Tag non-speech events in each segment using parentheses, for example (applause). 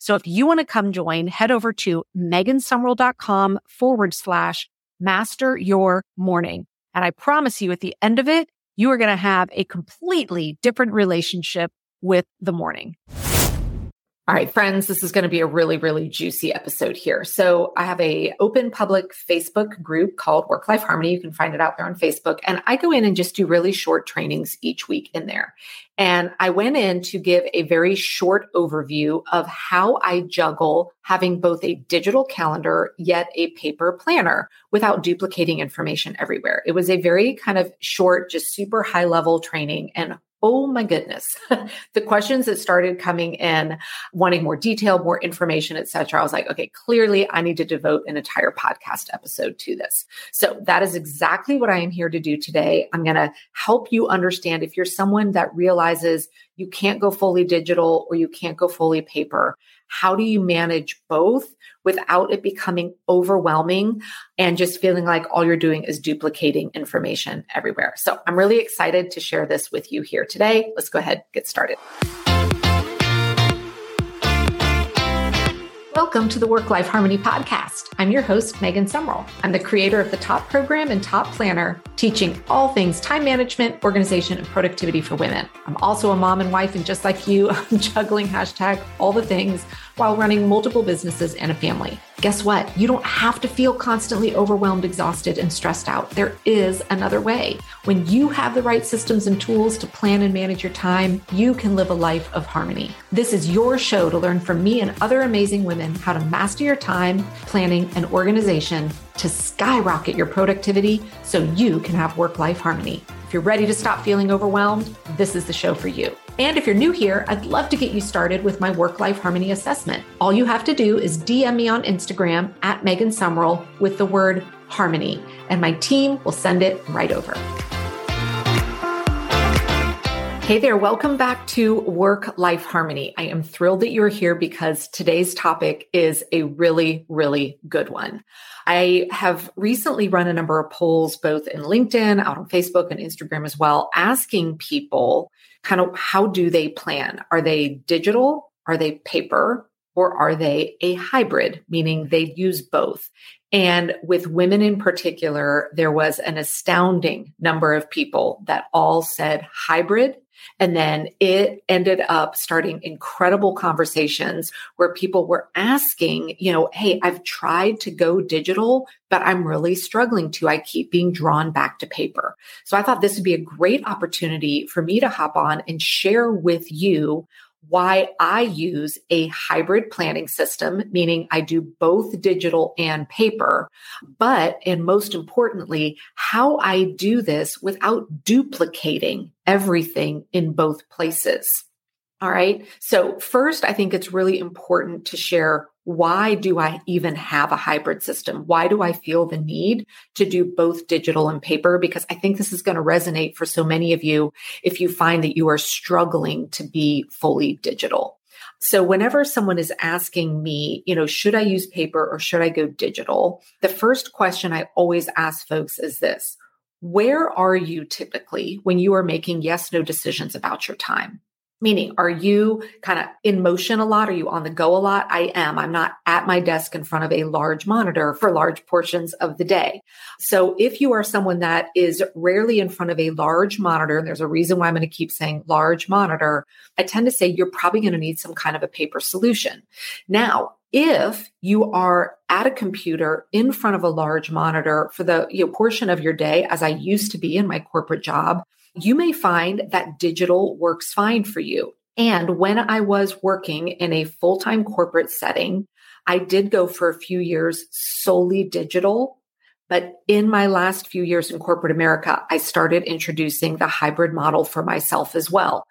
So if you want to come join, head over to megansumrell.com forward slash master your morning. And I promise you at the end of it, you are going to have a completely different relationship with the morning. All right, friends, this is going to be a really, really juicy episode here. So I have a open public Facebook group called Work Life Harmony. You can find it out there on Facebook. And I go in and just do really short trainings each week in there. And I went in to give a very short overview of how I juggle having both a digital calendar yet a paper planner without duplicating information everywhere. It was a very kind of short, just super high level training and oh my goodness. (laughs) The questions that started coming in wanting more detail more information etc i was like okay clearly i need to devote an entire podcast episode to this. So that is exactly what i am here to do today. I'm going to help you understand if you're someone that realizes you can't go fully digital or you can't go fully paper how do you manage both without it becoming overwhelming and just feeling like all you're doing is duplicating information everywhere? So I'm really excited to share this with you here today. Let's go ahead, get started. Welcome to the Work Life Harmony Podcast. I'm your host, Megan Sumrell. I'm the creator of the Top Program and Top Planner, teaching all things time management, organization, and productivity for women. I'm also a mom and wife, and just like you, (laughs) I'm juggling hashtag all the things while running multiple businesses and a family. Guess what? You don't have to feel constantly overwhelmed, exhausted, and stressed out. There is another way. When you have the right systems and tools to plan and manage your time, you can live a life of harmony. This is your show to learn from me and other amazing women how to master your time, planning, and organization to skyrocket your productivity so you can have work life harmony. If you're ready to stop feeling overwhelmed, this is the show for you. And if you're new here, I'd love to get you started with my work life harmony assessment. All you have to do is DM me on Instagram at Megan Sumrell with the word harmony, and my team will send it right over. Hey there, welcome back to Work Life Harmony. I am thrilled that you're here because today's topic is a really, really good one. I have recently run a number of polls, both in LinkedIn, out on Facebook, and Instagram as well, asking people kind of how do they plan? Are they digital? Are they paper? Or are they a hybrid, meaning they use both? And with women in particular, there was an astounding number of people that all said hybrid and then it ended up starting incredible conversations where people were asking, you know, hey, I've tried to go digital, but I'm really struggling to. I keep being drawn back to paper. So I thought this would be a great opportunity for me to hop on and share with you why I use a hybrid planning system, meaning I do both digital and paper, but, and most importantly, how I do this without duplicating everything in both places. All right. So first, I think it's really important to share why do I even have a hybrid system? Why do I feel the need to do both digital and paper? Because I think this is going to resonate for so many of you if you find that you are struggling to be fully digital. So whenever someone is asking me, you know, should I use paper or should I go digital? The first question I always ask folks is this. Where are you typically when you are making yes, no decisions about your time? Meaning, are you kind of in motion a lot? Are you on the go a lot? I am. I'm not at my desk in front of a large monitor for large portions of the day. So if you are someone that is rarely in front of a large monitor, and there's a reason why I'm going to keep saying large monitor, I tend to say you're probably going to need some kind of a paper solution. Now, if you are at a computer in front of a large monitor for the you know, portion of your day, as I used to be in my corporate job, you may find that digital works fine for you. And when I was working in a full time corporate setting, I did go for a few years solely digital. But in my last few years in corporate America, I started introducing the hybrid model for myself as well.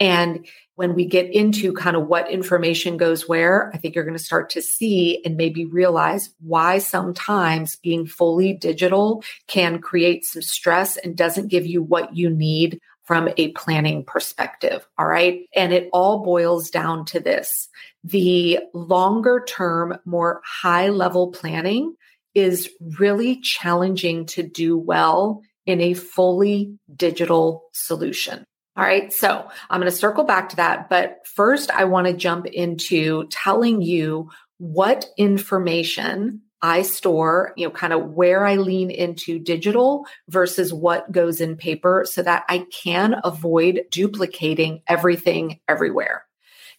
And when we get into kind of what information goes where, I think you're going to start to see and maybe realize why sometimes being fully digital can create some stress and doesn't give you what you need from a planning perspective. All right. And it all boils down to this. The longer term, more high level planning is really challenging to do well in a fully digital solution. All right. So I'm going to circle back to that. But first, I want to jump into telling you what information I store, you know, kind of where I lean into digital versus what goes in paper so that I can avoid duplicating everything everywhere.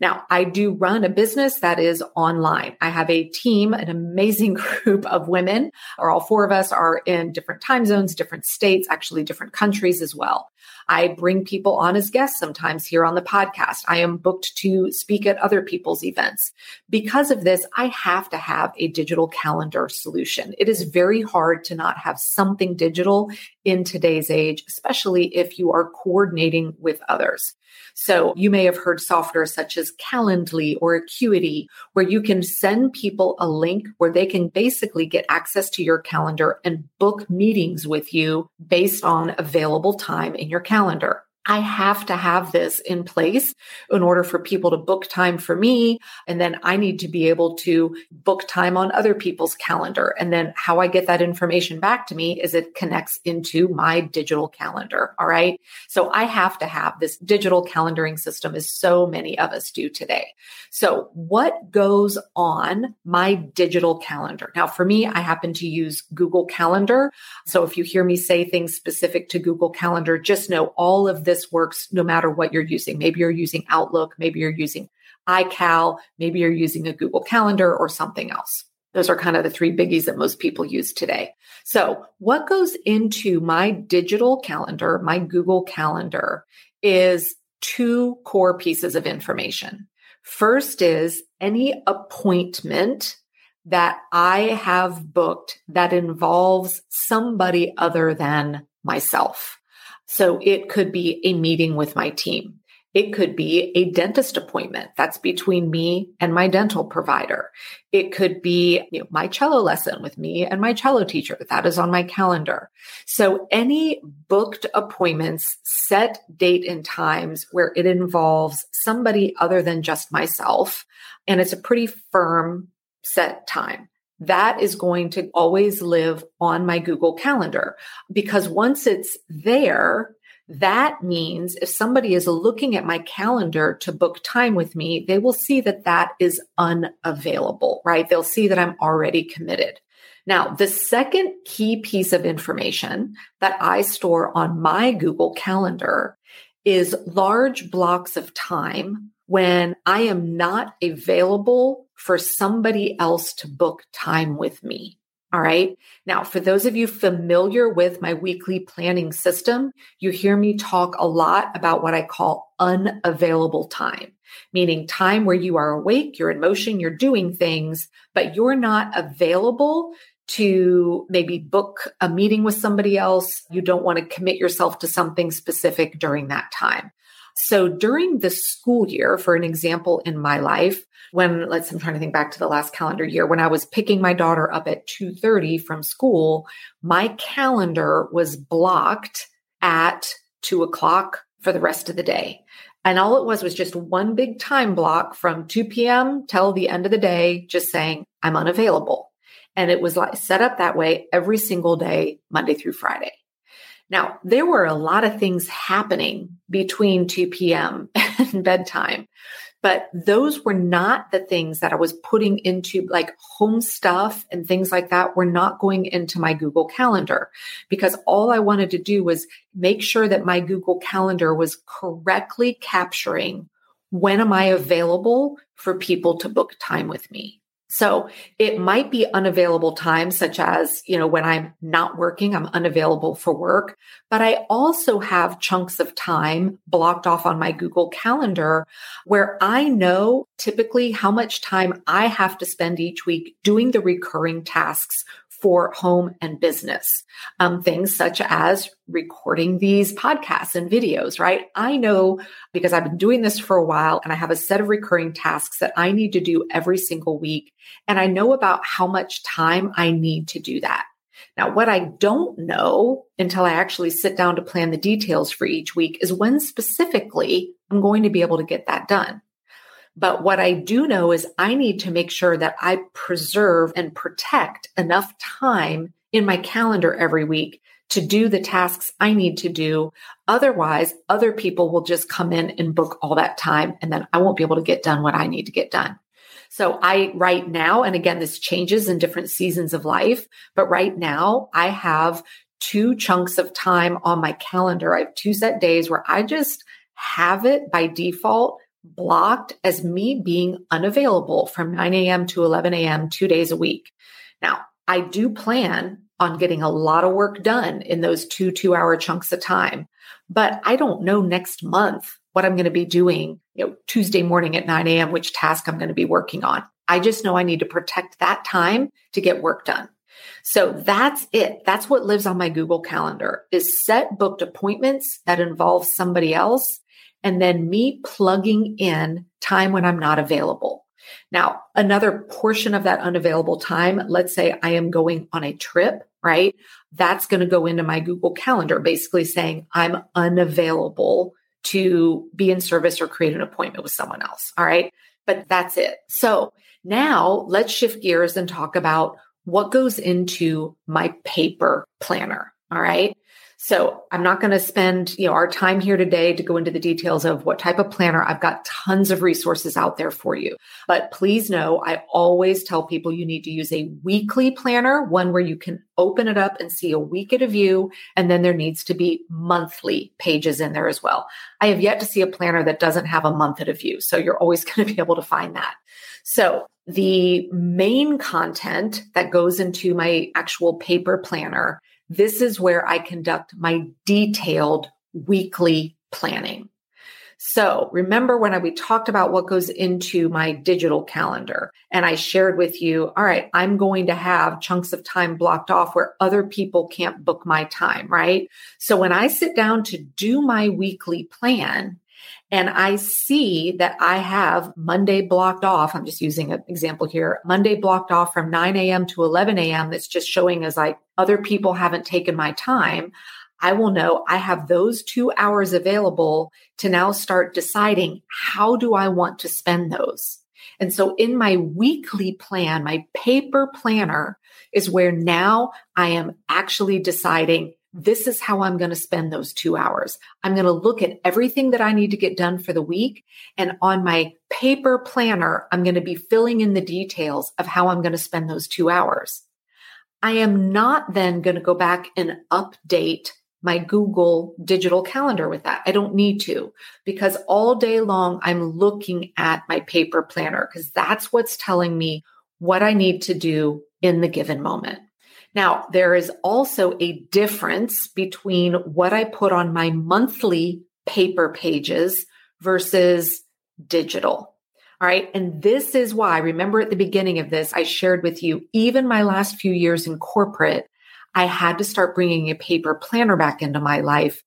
Now, I do run a business that is online. I have a team, an amazing (laughs) group of women, or all four of us are in different time zones, different states, actually different countries as well. I bring people on as guests sometimes here on the podcast. I am booked to speak at other people's events. Because of this, I have to have a digital calendar solution. It is very hard to not have something digital in today's age, especially if you are coordinating with others. So you may have heard software such as Calendly or Acuity, where you can send people a link where they can basically get access to your calendar and book meetings with you based on available time in your calendar calendar. I have to have this in place in order for people to book time for me. And then I need to be able to book time on other people's calendar. And then how I get that information back to me is it connects into my digital calendar. All right. So I have to have this digital calendaring system as so many of us do today. So what goes on my digital calendar? Now, for me, I happen to use Google Calendar. So if you hear me say things specific to Google Calendar, just know all of this this works no matter what you're using. Maybe you're using Outlook, maybe you're using iCal, maybe you're using a Google Calendar or something else. Those are kind of the three biggies that most people use today. So, what goes into my digital calendar, my Google Calendar, is two core pieces of information. First is any appointment that I have booked that involves somebody other than myself. So it could be a meeting with my team. It could be a dentist appointment. That's between me and my dental provider. It could be you know, my cello lesson with me and my cello teacher. That is on my calendar. So any booked appointments, set date and times where it involves somebody other than just myself. And it's a pretty firm set time that is going to always live on my Google Calendar because once it's there, that means if somebody is looking at my calendar to book time with me, they will see that that is unavailable, right? They'll see that I'm already committed. Now, the second key piece of information that I store on my Google Calendar is large blocks of time when I am not available for somebody else to book time with me. All right. Now, for those of you familiar with my weekly planning system, you hear me talk a lot about what I call unavailable time, meaning time where you are awake, you're in motion, you're doing things, but you're not available to maybe book a meeting with somebody else. You don't want to commit yourself to something specific during that time. So during the school year, for an example in my life, when let's I'm trying to think back to the last calendar year when I was picking my daughter up at 2:30 from school, my calendar was blocked at two o'clock for the rest of the day. And all it was was just one big time block from 2 p.m. till the end of the day, just saying, I'm unavailable. And it was like set up that way every single day, Monday through Friday. Now, there were a lot of things happening between 2 p.m. (laughs) and bedtime, but those were not the things that I was putting into like home stuff and things like that were not going into my Google Calendar because all I wanted to do was make sure that my Google Calendar was correctly capturing when am I available for people to book time with me. So it might be unavailable times, such as, you know, when I'm not working, I'm unavailable for work. But I also have chunks of time blocked off on my Google Calendar where I know typically how much time I have to spend each week doing the recurring tasks for home and business. Um, things such as recording these podcasts and videos, right? I know because I've been doing this for a while and I have a set of recurring tasks that I need to do every single week. And I know about how much time I need to do that. Now, what I don't know until I actually sit down to plan the details for each week is when specifically I'm going to be able to get that done. But what I do know is I need to make sure that I preserve and protect enough time in my calendar every week to do the tasks I need to do. Otherwise, other people will just come in and book all that time and then I won't be able to get done what I need to get done. So I right now, and again, this changes in different seasons of life, but right now I have two chunks of time on my calendar. I have two set days where I just have it by default blocked as me being unavailable from 9 a.m. to 11 a.m. two days a week. Now, I do plan on getting a lot of work done in those two two hour chunks of time, but I don't know next month what I'm going to be doing, you know, Tuesday morning at 9 a.m., which task I'm going to be working on. I just know I need to protect that time to get work done. So that's it. That's what lives on my Google calendar is set booked appointments that involve somebody else and then me plugging in time when I'm not available. Now, another portion of that unavailable time, let's say I am going on a trip, right? That's going to go into my Google Calendar, basically saying I'm unavailable to be in service or create an appointment with someone else. All right. But that's it. So now let's shift gears and talk about what goes into my paper planner. All right. So I'm not going to spend, you know, our time here today to go into the details of what type of planner. I've got tons of resources out there for you. But please know, I always tell people you need to use a weekly planner, one where you can open it up and see a week at a view. And then there needs to be monthly pages in there as well. I have yet to see a planner that doesn't have a month at a view. So you're always (laughs) going to be able to find that. So the main content that goes into my actual paper planner this is where I conduct my detailed weekly planning. So remember when I, we talked about what goes into my digital calendar and I shared with you, all right, I'm going to have chunks of time blocked off where other people can't book my time, right? So when I sit down to do my weekly plan, and I see that I have Monday blocked off. I'm just using an example here. Monday blocked off from 9 a.m. to 11 a.m. That's just showing as like other people haven't taken my time. I will know I have those two hours available to now start deciding how do I want to spend those. And so in my weekly plan, my paper planner is where now I am actually deciding this is how I'm going to spend those two hours. I'm going to look at everything that I need to get done for the week. And on my paper planner, I'm going to be filling in the details of how I'm going to spend those two hours. I am not then going to go back and update my Google digital calendar with that. I don't need to because all day long I'm looking at my paper planner because that's what's telling me what I need to do in the given moment. Now, there is also a difference between what I put on my monthly paper pages versus digital. All right. And this is why, remember at the beginning of this, I shared with you, even my last few years in corporate, I had to start bringing a paper planner back into my life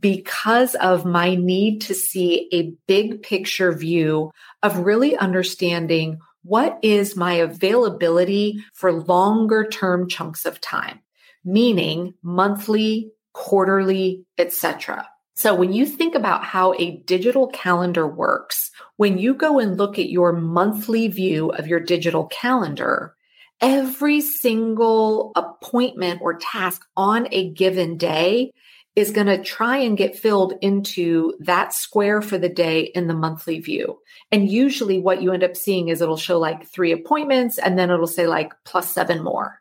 because of my need to see a big picture view of really understanding what is my availability for longer term chunks of time, meaning monthly, quarterly, etc. So when you think about how a digital calendar works, when you go and look at your monthly view of your digital calendar, every single appointment or task on a given day is going to try and get filled into that square for the day in the monthly view. And usually what you end up seeing is it'll show like three appointments and then it'll say like plus seven more.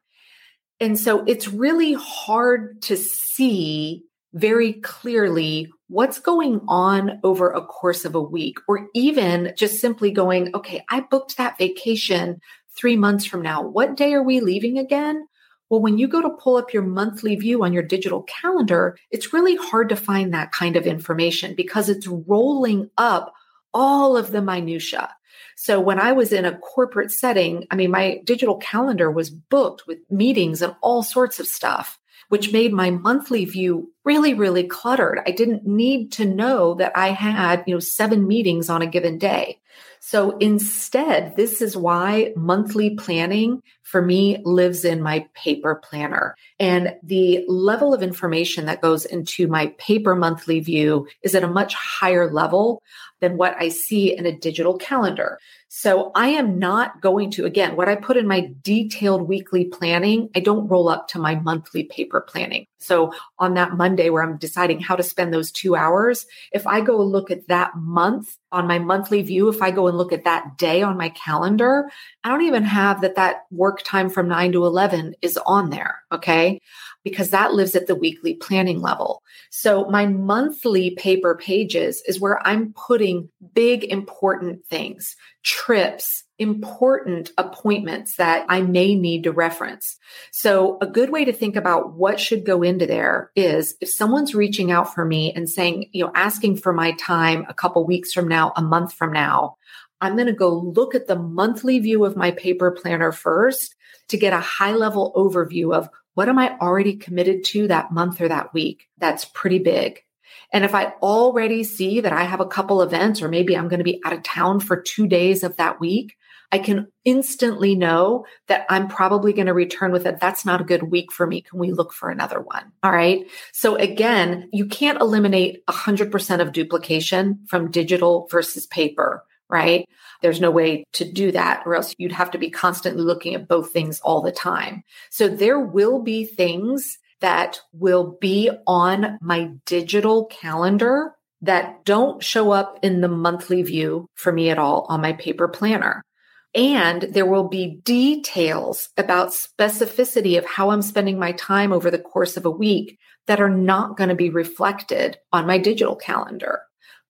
And so it's really hard to see very clearly what's going on over a course of a week, or even just simply going, okay, I booked that vacation three months from now. What day are we leaving again? Well, when you go to pull up your monthly view on your digital calendar, it's really hard to find that kind of information because it's rolling up all of the minutia. So when I was in a corporate setting, I mean, my digital calendar was booked with meetings and all sorts of stuff, which made my monthly view really, really cluttered. I didn't need to know that I had, you know, seven meetings on a given day. So instead, this is why monthly planning for me lives in my paper planner. And the level of information that goes into my paper monthly view is at a much higher level than what I see in a digital calendar. So I am not going to, again, what I put in my detailed weekly planning, I don't roll up to my monthly paper planning. So on that Monday where I'm deciding how to spend those two hours, if I go look at that month on my monthly view, if I go and look at that day on my calendar, I don't even have that that work time from nine to 11 is on there. Okay because that lives at the weekly planning level. So my monthly paper pages is where I'm putting big, important things, trips, important appointments that I may need to reference. So a good way to think about what should go into there is if someone's reaching out for me and saying, you know, asking for my time a couple weeks from now, a month from now, I'm going to go look at the monthly view of my paper planner first to get a high level overview of what am I already committed to that month or that week? That's pretty big. And if I already see that I have a couple events, or maybe I'm going to be out of town for two days of that week, I can instantly know that I'm probably going to return with it. That's not a good week for me. Can we look for another one? All right. So again, you can't eliminate 100% of duplication from digital versus paper, right? There's no way to do that, or else you'd have to be constantly looking at both things all the time. So there will be things that will be on my digital calendar that don't show up in the monthly view for me at all on my paper planner. And there will be details about specificity of how I'm spending my time over the course of a week that are not going to be reflected on my digital calendar.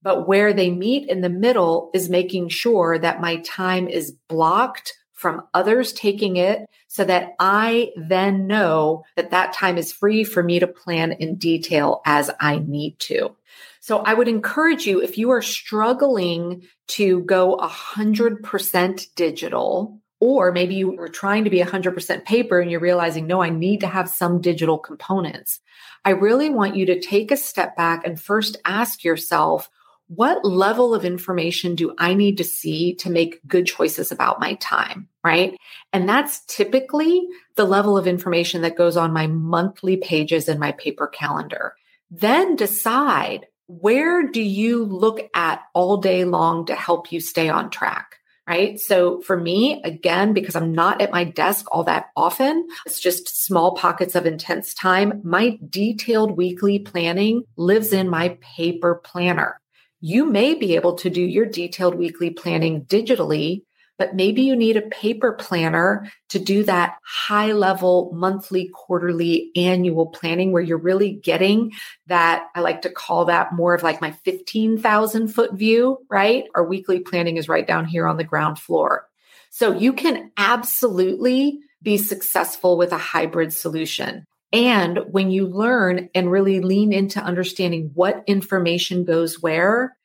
But where they meet in the middle is making sure that my time is blocked from others taking it so that I then know that that time is free for me to plan in detail as I need to. So I would encourage you if you are struggling to go 100% digital, or maybe you were trying to be 100% paper and you're realizing, no, I need to have some digital components. I really want you to take a step back and first ask yourself, what level of information do I need to see to make good choices about my time? Right. And that's typically the level of information that goes on my monthly pages in my paper calendar. Then decide where do you look at all day long to help you stay on track? Right. So for me, again, because I'm not at my desk all that often, it's just small pockets of intense time. My detailed weekly planning lives in my paper planner. You may be able to do your detailed weekly planning digitally, but maybe you need a paper planner to do that high level monthly, quarterly, annual planning where you're really getting that. I like to call that more of like my 15,000 foot view, right? Our weekly planning is right down here on the ground floor. So you can absolutely be successful with a hybrid solution. And when you learn and really lean into understanding what information goes where,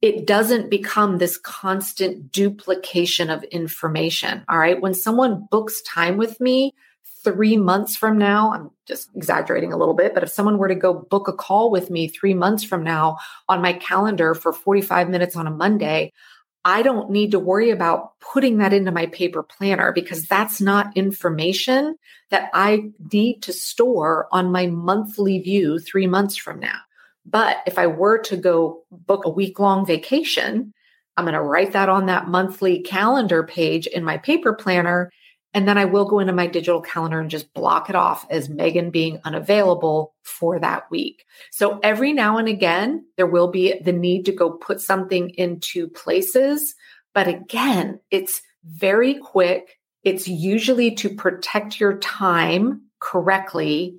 it doesn't become this constant duplication of information. All right. When someone books time with me three months from now, I'm just exaggerating a little bit, but if someone were to go book a call with me three months from now on my calendar for 45 minutes on a Monday, I don't need to worry about putting that into my paper planner because that's not information that I need to store on my monthly view three months from now. But if I were to go book a week long vacation, I'm going to write that on that monthly calendar page in my paper planner. And then I will go into my digital calendar and just block it off as Megan being unavailable for that week. So every now and again, there will be the need to go put something into places. But again, it's very quick. It's usually to protect your time correctly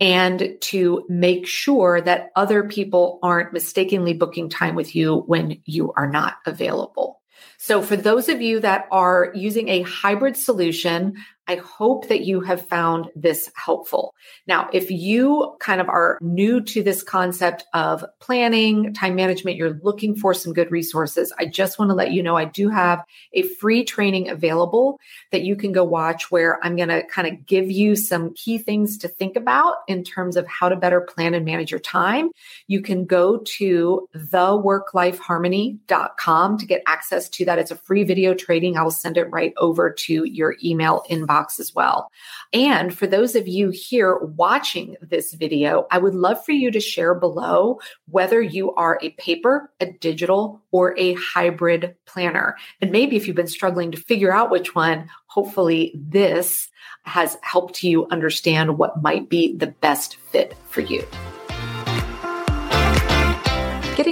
and to make sure that other people aren't mistakenly booking time with you when you are not available. So for those of you that are using a hybrid solution, I hope that you have found this helpful. Now, if you kind of are new to this concept of planning, time management, you're looking for some good resources, I just want to let you know I do have a free training available that you can go watch where I'm going to kind of give you some key things to think about in terms of how to better plan and manage your time. You can go to theworklifeharmony.com to get access to that. It's a free video training. I will send it right over to your email inbox box as well. And for those of you here watching this video, I would love for you to share below whether you are a paper, a digital, or a hybrid planner. And maybe if you've been struggling to figure out which one, hopefully this has helped you understand what might be the best fit for you.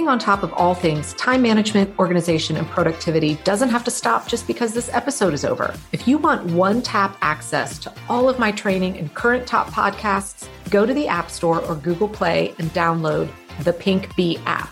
Getting on top of all things time management, organization, and productivity doesn't have to stop just because this episode is over. If you want one tap access to all of my training and current top podcasts, go to the App Store or Google Play and download the Pink Bee app.